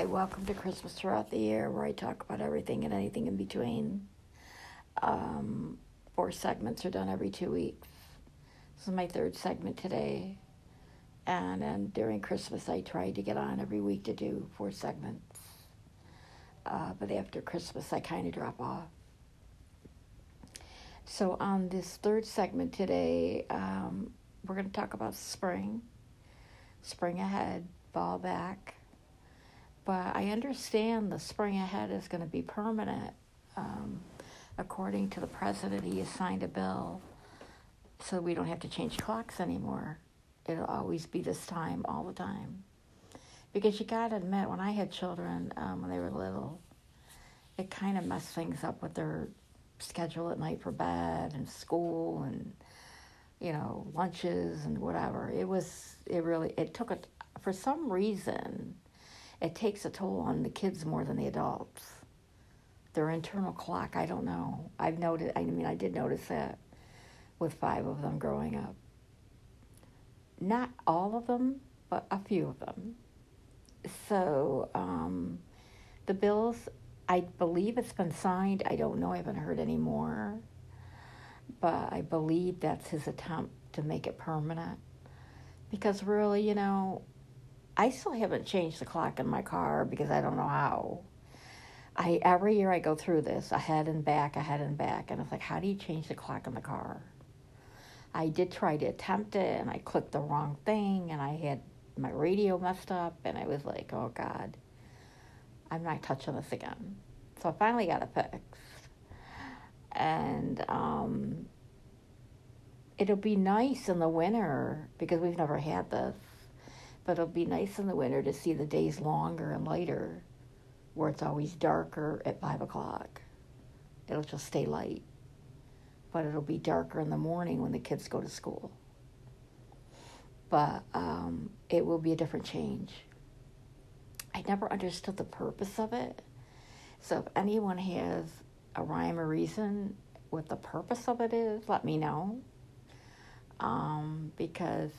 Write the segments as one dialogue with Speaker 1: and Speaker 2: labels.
Speaker 1: Hi, welcome to Christmas Throughout the Year, where I talk about everything and anything in between. Um, four segments are done every two weeks. This is my third segment today. And then during Christmas, I tried to get on every week to do four segments. Uh, but after Christmas, I kind of drop off. So, on this third segment today, um, we're going to talk about spring, spring ahead, fall back. But I understand the spring ahead is going to be permanent. Um, according to the president, he has signed a bill so we don't have to change clocks anymore. It'll always be this time all the time. Because you got to admit, when I had children, um, when they were little, it kind of messed things up with their schedule at night for bed and school and you know lunches and whatever it was it really it took a for some reason it takes a toll on the kids more than the adults their internal clock i don't know i've noted i mean i did notice that with five of them growing up not all of them but a few of them so um, the bills I believe it's been signed. I don't know. I haven't heard any more. But I believe that's his attempt to make it permanent. Because really, you know, I still haven't changed the clock in my car because I don't know how. I every year I go through this ahead and back, ahead and back, and it's like, how do you change the clock in the car? I did try to attempt it, and I clicked the wrong thing, and I had my radio messed up, and I was like, oh God. I'm not touching this again. So I finally got it fixed. And um, it'll be nice in the winter because we've never had this. But it'll be nice in the winter to see the days longer and lighter, where it's always darker at five o'clock. It'll just stay light. But it'll be darker in the morning when the kids go to school. But um, it will be a different change I never understood the purpose of it. So if anyone has a rhyme or reason what the purpose of it is, let me know. Um, because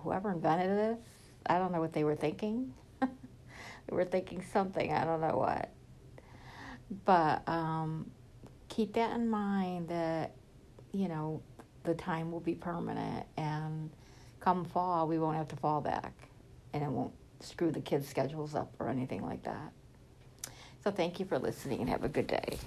Speaker 1: whoever invented this, I don't know what they were thinking. they were thinking something, I don't know what. But um, keep that in mind that, you know, the time will be permanent and come fall, we won't have to fall back and it won't screw the kids' schedules up or anything like that. So thank you for listening and have a good day.